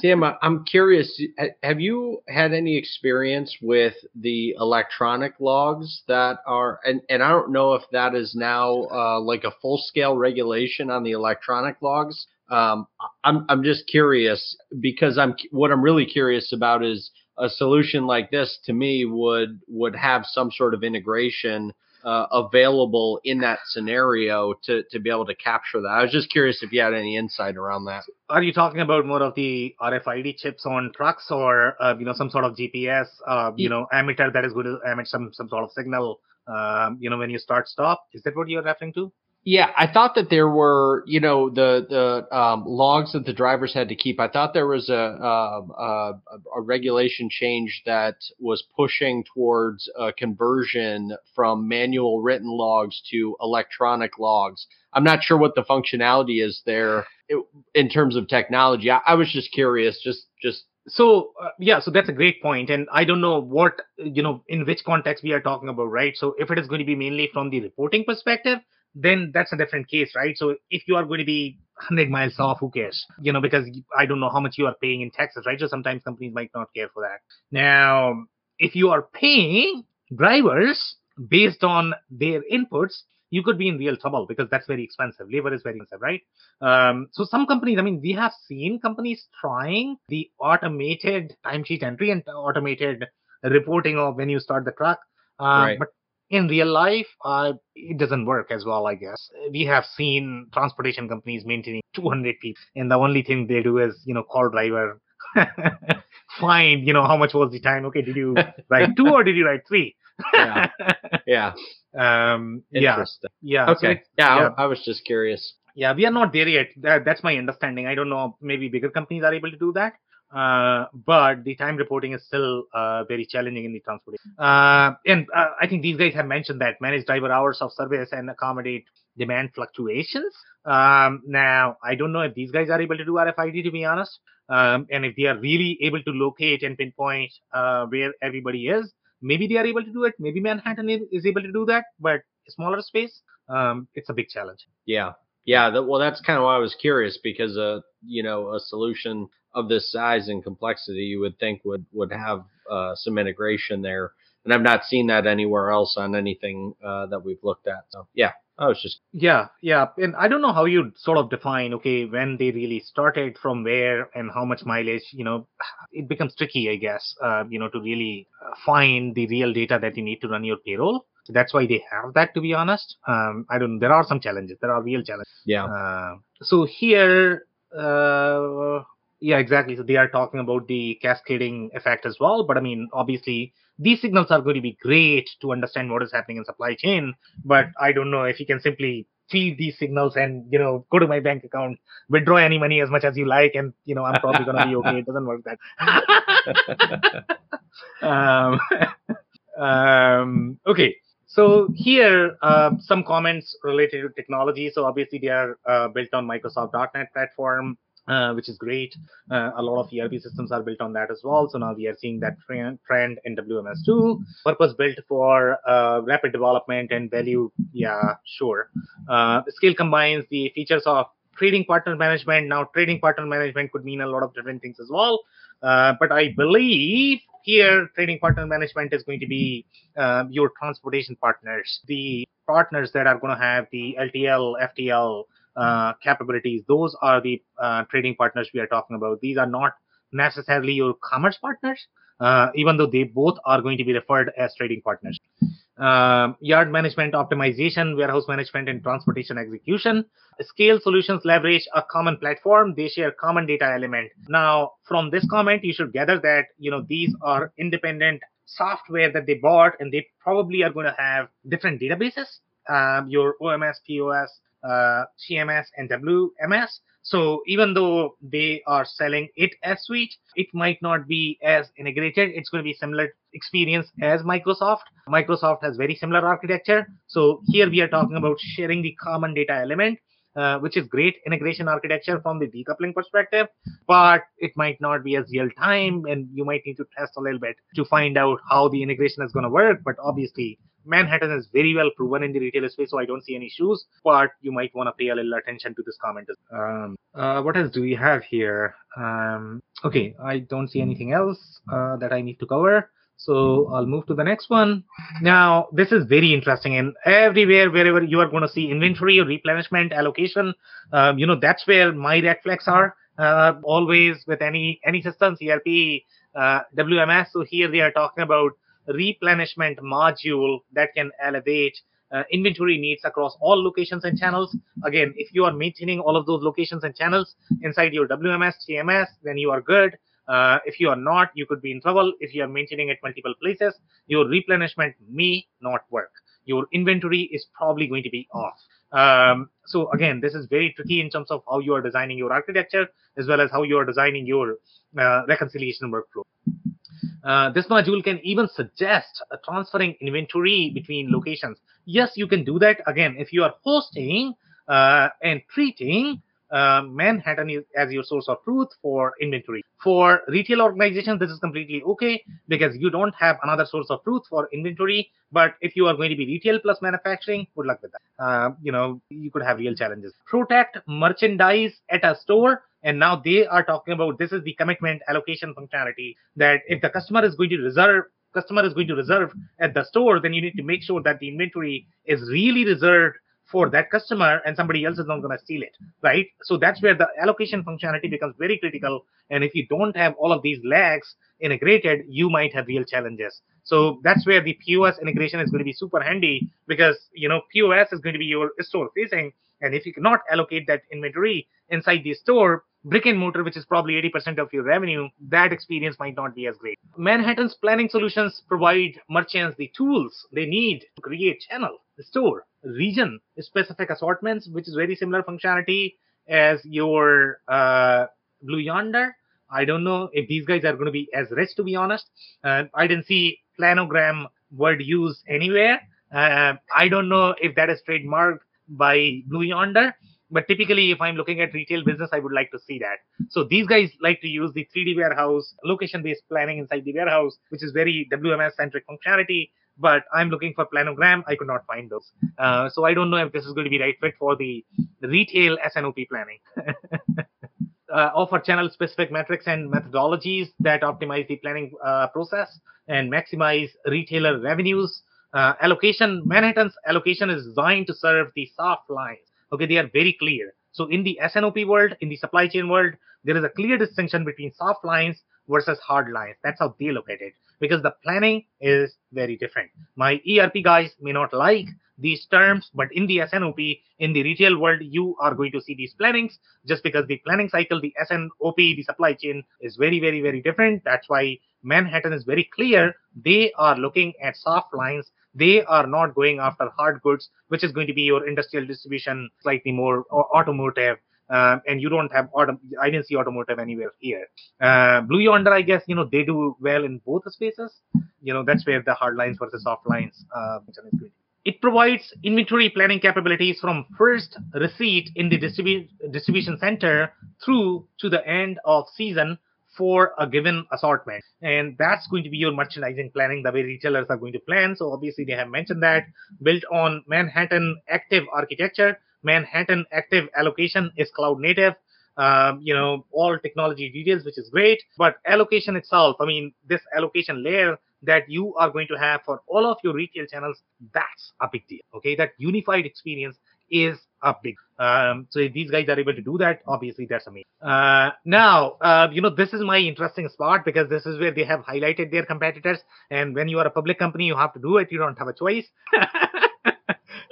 Sam, I'm curious. Have you had any experience with the electronic logs that are, and, and I don't know if that is now uh, like a full scale regulation on the electronic logs. Um, I'm I'm just curious because I'm what I'm really curious about is a solution like this to me would would have some sort of integration uh, available in that scenario to to be able to capture that. I was just curious if you had any insight around that. Are you talking about more of the RFID chips on trucks, or uh, you know some sort of GPS, uh, you know emitter that is going to emit some some sort of signal, um, you know when you start stop? Is that what you're referring to? Yeah, I thought that there were, you know, the the um, logs that the drivers had to keep. I thought there was a, a, a regulation change that was pushing towards a conversion from manual written logs to electronic logs. I'm not sure what the functionality is there in terms of technology. I, I was just curious, just just so uh, yeah so that's a great point and i don't know what you know in which context we are talking about right so if it is going to be mainly from the reporting perspective then that's a different case, right? So if you are going to be 100 miles off, who cares? You know, because I don't know how much you are paying in taxes, right? So sometimes companies might not care for that. Now, if you are paying drivers based on their inputs, you could be in real trouble because that's very expensive. Labor is very expensive, right? Um, so some companies, I mean, we have seen companies trying the automated timesheet entry and automated reporting of when you start the truck. Uh, right. But in real life, uh, it doesn't work as well, I guess. We have seen transportation companies maintaining 200 people, and the only thing they do is, you know, call driver, find, you know, how much was the time? Okay, did you write two or did you write three? yeah. Yeah. Um, yeah. Yeah. Okay. So, yeah, yeah. I, I was just curious. Yeah, we are not there yet. That, that's my understanding. I don't know. Maybe bigger companies are able to do that. Uh, but the time reporting is still uh, very challenging in the transportation. Uh, and uh, I think these guys have mentioned that manage driver hours of service and accommodate demand fluctuations. Um, now, I don't know if these guys are able to do RFID, to be honest, um, and if they are really able to locate and pinpoint uh, where everybody is. Maybe they are able to do it. Maybe Manhattan is able to do that, but smaller space, um, it's a big challenge. Yeah, yeah. Well, that's kind of why I was curious because, uh, you know, a solution of this size and complexity, you would think would would have uh, some integration there. And I've not seen that anywhere else on anything uh, that we've looked at. So yeah, I was just yeah, yeah. And I don't know how you sort of define okay when they really started, from where, and how much mileage. You know, it becomes tricky, I guess. Uh, you know, to really uh, find the real data that you need to run your payroll. that's why they have that. To be honest, um, I don't. There are some challenges. There are real challenges. Yeah. Uh, so here. Uh, yeah, exactly. So they are talking about the cascading effect as well. But I mean, obviously, these signals are going to be great to understand what is happening in supply chain. But I don't know if you can simply feed these signals and you know go to my bank account, withdraw any money as much as you like, and you know I'm probably going to be okay. It doesn't work that. um, um, okay. So here, uh, some comments related to technology. So obviously they are uh, built on Microsoft .NET platform. Uh, which is great. Uh, a lot of ERP systems are built on that as well. So now we are seeing that trend, trend in WMS2. Purpose built for uh, rapid development and value. Yeah, sure. Uh, scale combines the features of trading partner management. Now, trading partner management could mean a lot of different things as well. Uh, but I believe here trading partner management is going to be uh, your transportation partners, the partners that are going to have the LTL, FTL, capabilities. Those are the uh, trading partners we are talking about. These are not necessarily your commerce partners, uh, even though they both are going to be referred as trading partners. Um, yard management optimization, warehouse management, and transportation execution. Scale solutions leverage a common platform. They share common data element. Now, from this comment, you should gather that you know these are independent software that they bought, and they probably are going to have different databases. Um, your OMS, POS, uh, CMS and WMS. So even though they are selling it as suite, it might not be as integrated. It's going to be similar experience as Microsoft. Microsoft has very similar architecture. So here we are talking about sharing the common data element. Uh, which is great integration architecture from the decoupling perspective, but it might not be as real time, and you might need to test a little bit to find out how the integration is going to work. But obviously, Manhattan is very well proven in the retail space, so I don't see any issues. But you might want to pay a little attention to this comment. Um, uh, what else do we have here? Um, okay, I don't see anything else uh, that I need to cover. So I'll move to the next one. Now, this is very interesting. And everywhere, wherever you are going to see inventory or replenishment allocation, um, you know, that's where my red flags are. Uh, always with any any systems, ERP, uh, WMS. So here they are talking about replenishment module that can elevate uh, inventory needs across all locations and channels. Again, if you are maintaining all of those locations and channels inside your WMS, TMS, then you are good. Uh, if you are not, you could be in trouble. If you are maintaining at multiple places, your replenishment may not work. Your inventory is probably going to be off. Um, so again, this is very tricky in terms of how you are designing your architecture as well as how you are designing your uh, reconciliation workflow. Uh, this module can even suggest transferring inventory between locations. Yes, you can do that. Again, if you are hosting uh, and treating uh, Manhattan as your source of truth for inventory. For retail organizations, this is completely okay because you don't have another source of truth for inventory. But if you are going to be retail plus manufacturing, good luck with that. Uh, you know, you could have real challenges. Protect merchandise at a store. And now they are talking about this is the commitment allocation functionality that if the customer is going to reserve customer is going to reserve at the store, then you need to make sure that the inventory is really reserved for that customer and somebody else is not going to steal it, right? So that's where the allocation functionality becomes very critical. And if you don't have all of these lags integrated, you might have real challenges. So that's where the POS integration is going to be super handy because, you know, POS is going to be your store facing. And if you cannot allocate that inventory inside the store, brick and mortar, which is probably 80% of your revenue, that experience might not be as great. Manhattan's planning solutions provide merchants the tools they need to create channel, store, region specific assortments, which is very similar functionality as your uh, Blue Yonder. I don't know if these guys are going to be as rich, to be honest. Uh, I didn't see planogram word used anywhere. Uh, I don't know if that is trademarked by Blue Yonder, but typically, if I'm looking at retail business, I would like to see that. So these guys like to use the 3D warehouse, location-based planning inside the warehouse, which is very WMS-centric functionality but I'm looking for planogram. I could not find those. Uh, so I don't know if this is going to be right fit for the, retail S&OP planning. uh, offer channel specific metrics and methodologies that optimize the planning uh, process and maximize retailer revenues. Uh, allocation, Manhattan's allocation is designed to serve the soft lines. Okay, they are very clear. So in the S&OP world, in the supply chain world, there is a clear distinction between soft lines versus hard lines. That's how they look at it because the planning is very different. My ERP guys may not like these terms, but in the S&OP, in the retail world, you are going to see these plannings just because the planning cycle, the S&OP, the supply chain is very, very, very different. That's why Manhattan is very clear. They are looking at soft lines. They are not going after hard goods, which is going to be your industrial distribution, slightly more automotive, um, and you don't have auto. I didn't see automotive anywhere here. Uh, Blue Yonder, I guess you know they do well in both spaces. You know that's where the hard lines versus soft lines uh. It provides inventory planning capabilities from first receipt in the distribu- distribution center through to the end of season for a given assortment. And that's going to be your merchandising planning, the way retailers are going to plan. So obviously they have mentioned that built on Manhattan active architecture, Manhattan active allocation is cloud native. Um, you know, all technology details, which is great. But allocation itself, I mean, this allocation layer that you are going to have for all of your retail channels, that's a big deal. Okay. That unified experience is a big. Um, so these guys are able to do that, obviously that's amazing. Uh, now, uh, you know, this is my interesting spot because this is where they have highlighted their competitors. And when you are a public company, you have to do it. You don't have a choice.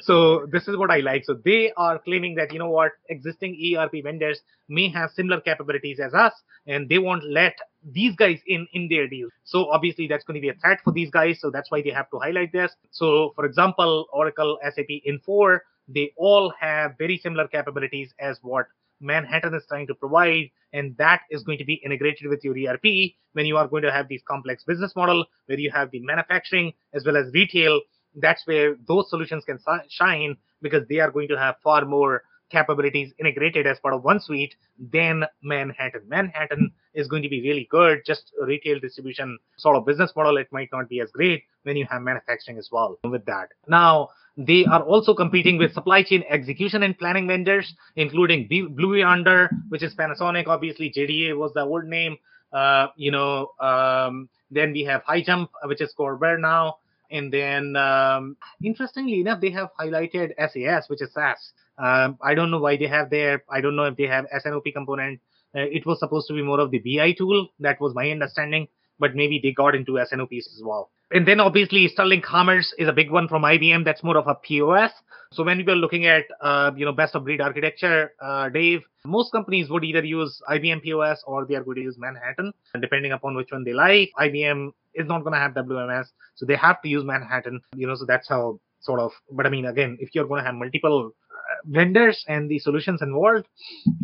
so this is what I like. So they are claiming that you know what existing ERP vendors may have similar capabilities as us, and they won't let these guys in in their deal. So obviously that's going to be a threat for these guys. So that's why they have to highlight this. So for example, Oracle, SAP, Infor, they all have very similar capabilities as what Manhattan is trying to provide, and that is going to be integrated with your ERP when you are going to have these complex business model where you have the manufacturing as well as retail that's where those solutions can shine because they are going to have far more capabilities integrated as part of one suite than Manhattan. Manhattan is going to be really good, just retail distribution sort of business model. It might not be as great when you have manufacturing as well with that. Now, they are also competing with supply chain execution and planning vendors, including Blue Yonder, which is Panasonic. Obviously, JDA was the old name. Uh, you know, um, then we have High Jump, which is Körber now. And then, um, interestingly enough, they have highlighted SAS, which is SAS. Um, I don't know why they have there. I don't know if they have S&OP component. Uh, it was supposed to be more of the BI tool. That was my understanding. But maybe they got into S&OPs as well. And then obviously Sterling Commerce is a big one from IBM. That's more of a POS. So when we were looking at, uh, you know, best of breed architecture, uh, Dave, most companies would either use IBM POS or they are going to use Manhattan, depending upon which one they like. IBM is not going to have WMS, so they have to use Manhattan. You know, so that's how sort of. But I mean, again, if you're going to have multiple uh, vendors and the solutions involved,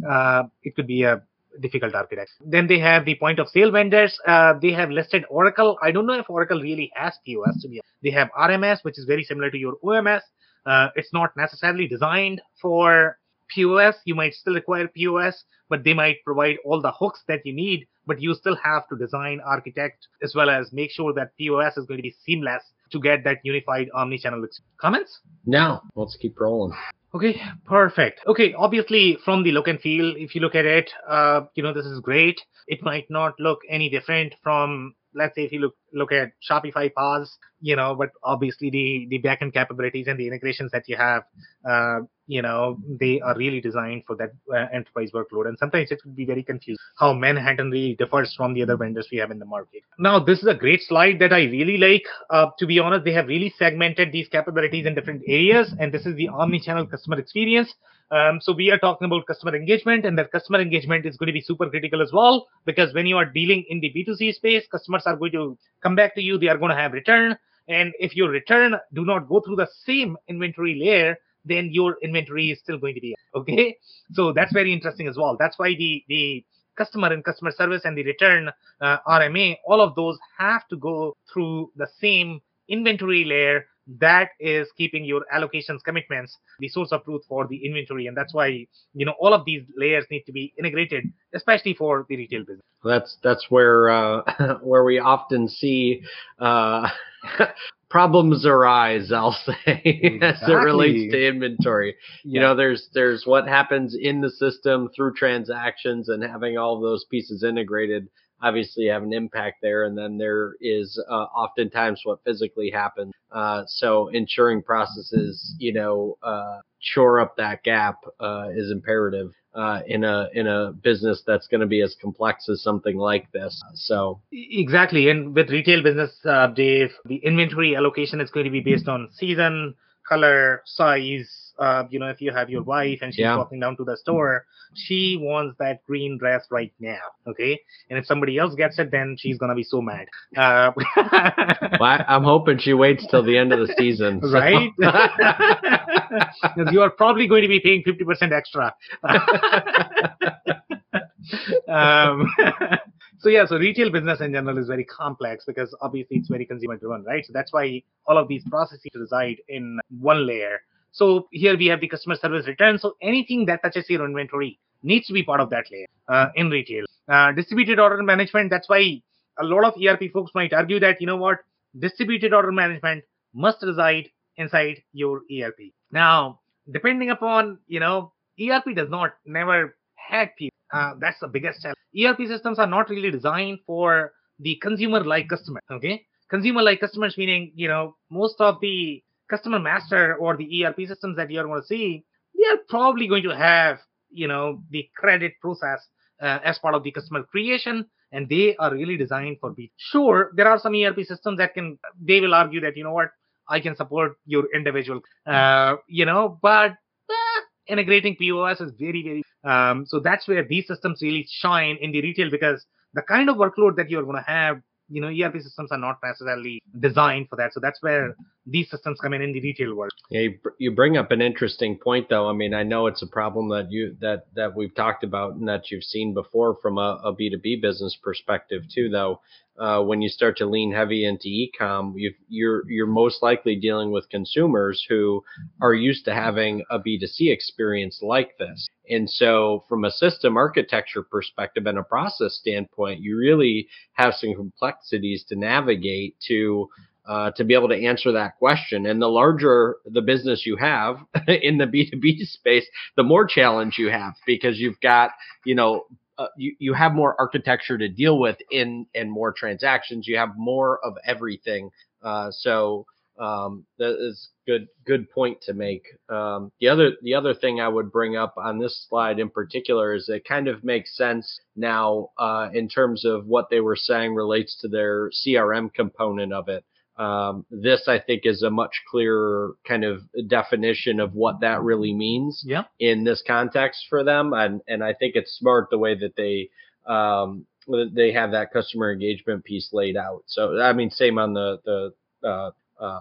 uh, it could be a difficult architect. Then they have the point of sale vendors. Uh, they have listed Oracle. I don't know if Oracle really has POS to be. They have RMS, which is very similar to your OMS. Uh, it's not necessarily designed for POS. You might still require POS, but they might provide all the hooks that you need. But you still have to design, architect, as well as make sure that POS is going to be seamless to get that unified omni-channel experience. Comments? No, let's keep rolling. Okay, perfect. Okay, obviously from the look and feel, if you look at it, uh, you know, this is great. It might not look any different from, let's say, if you look look at Shopify POS, you know, but obviously the the backend capabilities and the integrations that you have, uh, you know, they are really designed for that uh, enterprise workload. And sometimes it could be very confusing how Manhattan really differs from the other vendors we have in the market. Now, this is a great slide that I really like. Uh, to be honest, they have really segmented these capabilities in different areas, and this is the omni-channel customer experience. Um, so we are talking about customer engagement, and that customer engagement is going to be super critical as well because when you are dealing in the B2C space, customers are going to come back to you. They are going to have return, and if your return do not go through the same inventory layer, then your inventory is still going to be okay. So that's very interesting as well. That's why the the customer and customer service and the return uh, RMA, all of those have to go through the same inventory layer that is keeping your allocations commitments the source of truth for the inventory and that's why you know all of these layers need to be integrated especially for the retail business that's that's where uh, where we often see uh, problems arise i'll say exactly. as it relates to inventory yeah. you know there's there's what happens in the system through transactions and having all of those pieces integrated obviously have an impact there. And then there is uh, oftentimes what physically happens. Uh, so ensuring processes, you know, uh, shore up that gap uh, is imperative. Uh, in a in a business that's going to be as complex as something like this, so exactly. And with retail business, uh, Dave, the inventory allocation is going to be based on season, color, size, uh, you know, if you have your wife and she's yeah. walking down to the store, she wants that green dress right now. Okay. And if somebody else gets it, then she's going to be so mad. Uh, well, I'm hoping she waits till the end of the season. So. Right. Because you are probably going to be paying 50% extra. um, so yeah, so retail business in general is very complex because obviously it's very consumer driven, right? So that's why all of these processes reside in one layer so here we have the customer service return. So anything that touches your inventory needs to be part of that layer uh, in retail. Uh, distributed order management. That's why a lot of ERP folks might argue that you know what, distributed order management must reside inside your ERP. Now, depending upon you know, ERP does not never had people. Uh, that's the biggest challenge. ERP systems are not really designed for the consumer-like customer. Okay, consumer-like customers meaning you know most of the customer master or the ERP systems that you're going to see, they are probably going to have, you know, the credit process uh, as part of the customer creation, and they are really designed for B. Sure, there are some ERP systems that can, they will argue that, you know what, I can support your individual, uh, you know, but eh, integrating POS is very, very, um, so that's where these systems really shine in the retail because the kind of workload that you're going to have you know erp systems are not necessarily designed for that so that's where these systems come in in the retail world. Yeah you, bring up an interesting point though. I mean i know it's a problem that you that that we've talked about and that you've seen before from a a b2b business perspective too though. Uh, when you start to lean heavy into ecom, you you're you're most likely dealing with consumers who are used to having a B2C experience like this. And so, from a system architecture perspective and a process standpoint, you really have some complexities to navigate to uh, to be able to answer that question. And the larger the business you have in the B2B space, the more challenge you have because you've got, you know, uh, you, you have more architecture to deal with in and more transactions. You have more of everything. Uh, so um, that is good good point to make. Um, the other the other thing I would bring up on this slide in particular is it kind of makes sense now uh, in terms of what they were saying relates to their CRM component of it. Um, this I think is a much clearer kind of definition of what that really means Yeah. in this context for them, and and I think it's smart the way that they um, they have that customer engagement piece laid out. So I mean, same on the the uh, uh,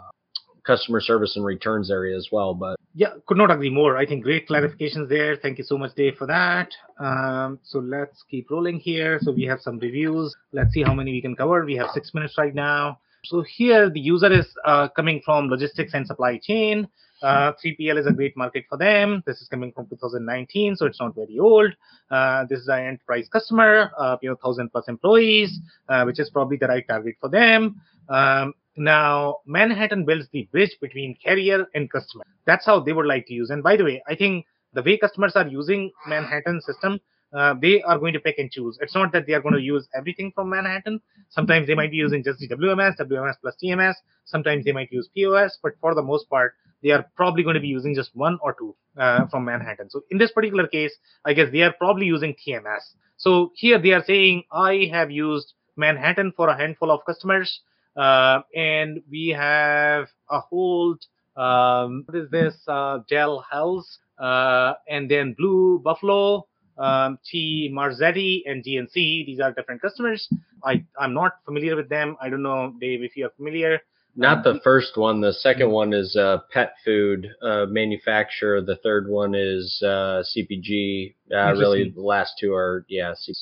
customer service and returns area as well. But Yeah, could not agree more. I think great clarifications there. Thank you so much, Dave, for that. Um, so let's keep rolling here. So we have some reviews. Let's see how many we can cover. We have six minutes right now. So here the user is uh, coming from logistics and supply chain. Uh, 3PL is a great market for them. This is coming from 2019, so it's not very old. Uh, this is an enterprise customer, you know, thousand plus employees, uh, which is probably the right target for them. Um, now, Manhattan builds the bridge between carrier and customer. That's how they would like to use. And by the way, I think the way customers are using Manhattan system, uh, they are going to pick and choose. It's not that they are going to use everything from Manhattan. Sometimes they might be using just the WMS, WMS plus TMS. Sometimes they might use POS, but for the most part, they are probably going to be using just one or two uh, from Manhattan. So in this particular case, I guess they are probably using TMS. So here they are saying, I have used Manhattan for a handful of customers. Uh, and we have a whole um, what is this uh, Dell Health, uh, and then Blue Buffalo, um, T Marzetti, and DNC. These are different customers. I I'm not familiar with them. I don't know, Dave, if you are familiar. not the first one. The second one is uh, pet food uh, manufacturer. The third one is uh, CPG. Uh, really, the last two are yeah. C-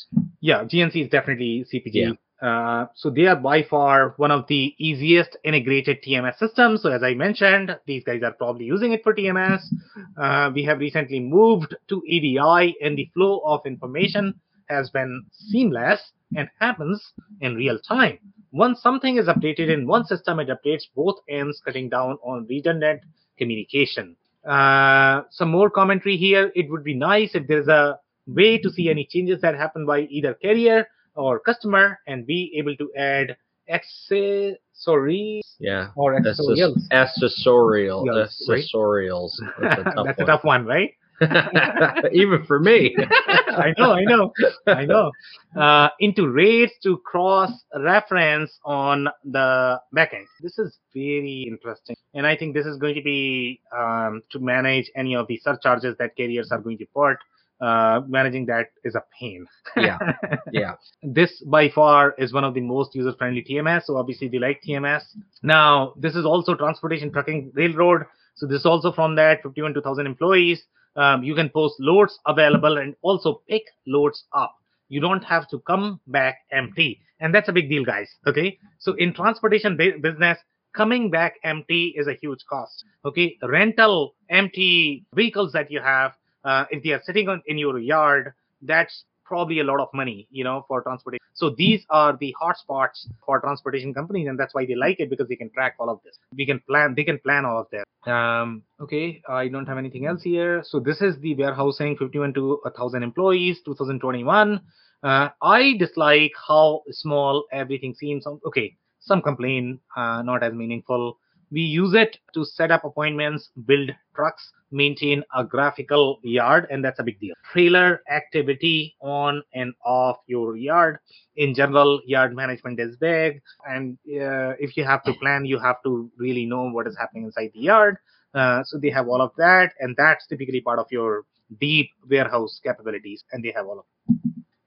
Yeah, GNC is definitely CPG. Yeah. Uh, so they are by far one of the easiest integrated TMS systems. So as I mentioned, these guys are probably using it for TMS. Uh, we have recently moved to EDI, and the flow of information has been seamless and happens in real time. Once something is updated in one system, it updates both ends, cutting down on redundant communication. Uh, some more commentary here. It would be nice if there's a way to see any changes that happen by either carrier or customer and be able to add accessories yeah. or accessorials. Accessorial, right? accessorials. That's a tough That's a one. tough one, right? Even for me. I know, I know, I know. Uh, into rates to cross reference on the backend. This is very interesting, and I think this is going to be um, to manage any of the surcharges that carriers are going to put. Uh, managing that is a pain. Yeah. yeah. this by far is one of the most user friendly TMS. So obviously they like TMS. Now this is also transportation trucking railroad. So this is also from that 51 to 1000 employees. Um, you can post loads available and also pick loads up. You don't have to come back empty. And that's a big deal, guys. Okay. So in transportation bu- business, coming back empty is a huge cost. Okay. Rental empty vehicles that you have, uh, if they are sitting on, in your yard, that's probably a lot of money, you know, for transportation. So these are the hotspots for transportation companies, and that's why they like it because they can track all of this. We can plan, they can plan all of that. Um, okay, I don't have anything else here. So this is the warehousing, 51 to 1,000 employees, 2021. Uh, I dislike how small everything seems. Okay, some complain, uh, not as meaningful. We use it to set up appointments, build trucks, maintain a graphical yard, and that's a big deal. Trailer activity on and off your yard. In general, yard management is big, and uh, if you have to plan, you have to really know what is happening inside the yard. Uh, so they have all of that, and that's typically part of your deep warehouse capabilities, and they have all of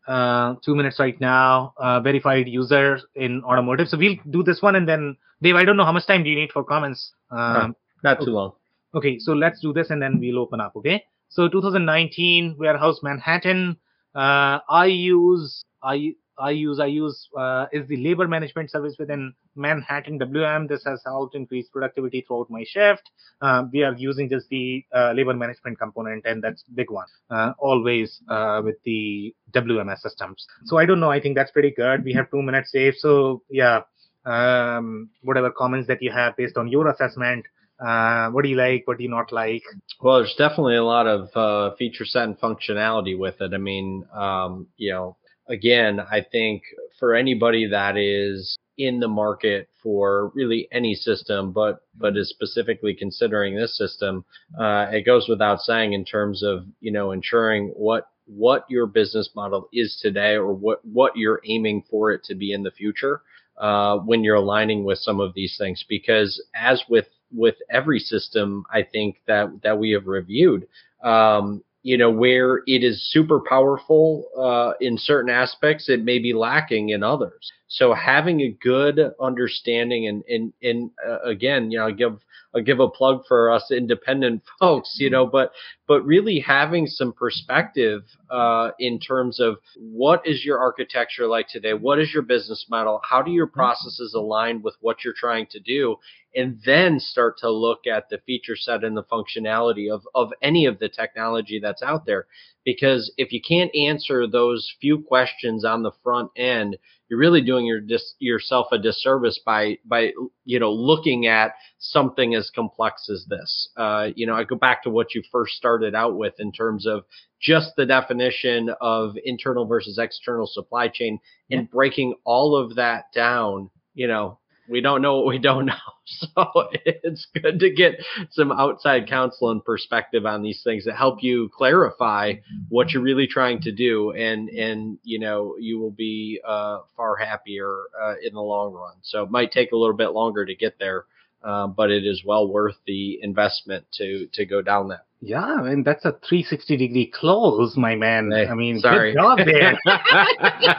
uh, two minutes right now. Uh, verified user in automotive. So we'll do this one, and then Dave, I don't know how much time do you need for comments. Um, Not too long. Okay, so let's do this and then we'll open up. Okay, so 2019 warehouse Manhattan. Uh, I use I I use I use uh, is the labor management service within Manhattan WM. This has helped increase productivity throughout my shift. Uh, we are using just the uh, labor management component, and that's big one. Uh, always uh, with the WMS systems. So I don't know. I think that's pretty good. We have two minutes saved. So yeah, um, whatever comments that you have based on your assessment. Uh, what do you like? What do you not like? Well, there's definitely a lot of uh, feature set and functionality with it. I mean, um, you know, again, I think for anybody that is in the market for really any system, but but is specifically considering this system, uh, it goes without saying in terms of you know ensuring what what your business model is today or what what you're aiming for it to be in the future uh, when you're aligning with some of these things. Because as with with every system I think that that we have reviewed um, you know, where it is super powerful uh, in certain aspects, it may be lacking in others. So having a good understanding and and and uh, again, you know, I give I'll give a plug for us independent folks, you know, but but really having some perspective uh, in terms of what is your architecture like today, what is your business model, how do your mm-hmm. processes align with what you're trying to do, and then start to look at the feature set and the functionality of of any of the technology that's out there. Because if you can't answer those few questions on the front end, you're really doing your dis- yourself a disservice by by you know looking at something as complex as this. Uh, you know, I go back to what you first started out with in terms of just the definition of internal versus external supply chain and breaking all of that down. You know, we don't know what we don't know. So it's good to get some outside counsel and perspective on these things that help you clarify what you're really trying to do, and and you know you will be uh, far happier uh, in the long run. So it might take a little bit longer to get there, uh, but it is well worth the investment to to go down that yeah, I mean that's a 360 degree close, my man. Hey, I mean, sorry. good job there.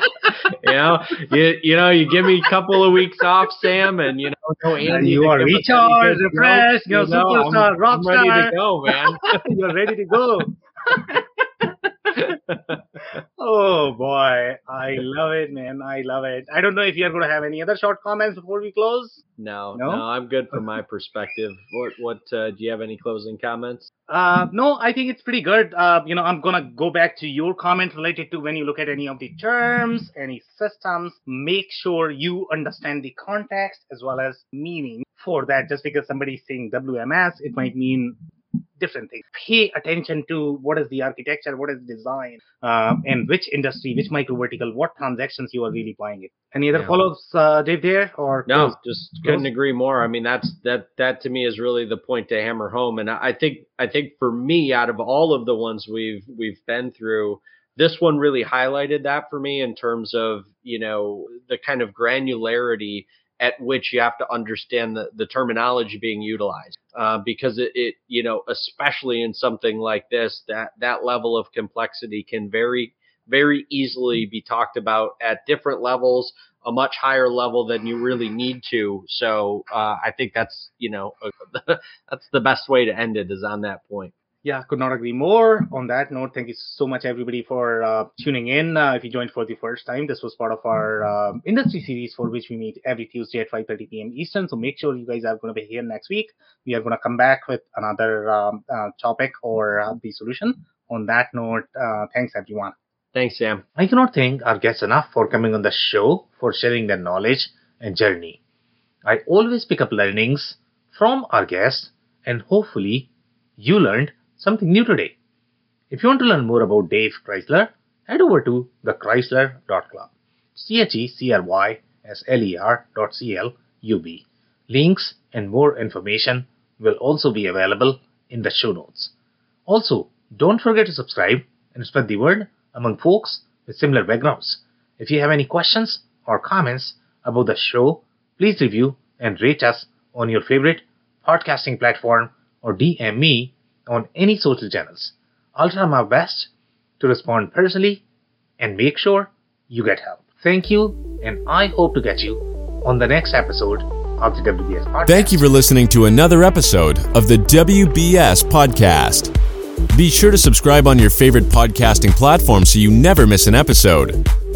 you know, you you know, you give me a couple of weeks off, Sam, and you know, no Andy, you are recharged, refreshed, you're you know, superstar, I'm, rock I'm ready to go, man. you're ready to go. oh boy, I love it, man. I love it. I don't know if you're going to have any other short comments before we close. No, no, no I'm good from my perspective. What, what? Uh, do you have any closing comments? Uh, no, I think it's pretty good. Uh, you know, I'm gonna go back to your comment related to when you look at any of the terms, any systems. Make sure you understand the context as well as meaning for that. Just because somebody's saying WMS, it might mean different things. Pay attention to what is the architecture, what is design, uh, and which industry, which micro vertical, what transactions you are really buying it. Any other yeah. follow-ups, uh, Dave? There or no? Close? Just couldn't agree more. I mean, that's that that to me is really the point to hammer home. And I think I think for me, out of all of the ones we've we've been through. This one really highlighted that for me in terms of, you know, the kind of granularity at which you have to understand the, the terminology being utilized uh, because it, it, you know especially in something like this that that level of complexity can very very easily be talked about at different levels a much higher level than you really need to. So uh, i think that's you know that's the best way to end it is on that point yeah, could not agree more. On that note, thank you so much, everybody, for uh, tuning in. Uh, if you joined for the first time, this was part of our uh, industry series for which we meet every Tuesday at 5:30 p.m. Eastern. So make sure you guys are going to be here next week. We are going to come back with another um, uh, topic or uh, the solution. On that note, uh, thanks everyone. Thanks, Sam. I cannot thank our guests enough for coming on the show for sharing their knowledge and journey. I always pick up learnings from our guests, and hopefully, you learned something new today. If you want to learn more about Dave Chrysler, head over to thechrysler.club. C-H-E-C-R-Y-S-L-E-R dot C-L-U-B. Links and more information will also be available in the show notes. Also, don't forget to subscribe and spread the word among folks with similar backgrounds. If you have any questions or comments about the show, please review and rate us on your favorite podcasting platform or DM me on any social channels. I'll try my best to respond personally and make sure you get help. Thank you, and I hope to get you on the next episode of the WBS podcast. Thank you for listening to another episode of the WBS podcast. Be sure to subscribe on your favorite podcasting platform so you never miss an episode.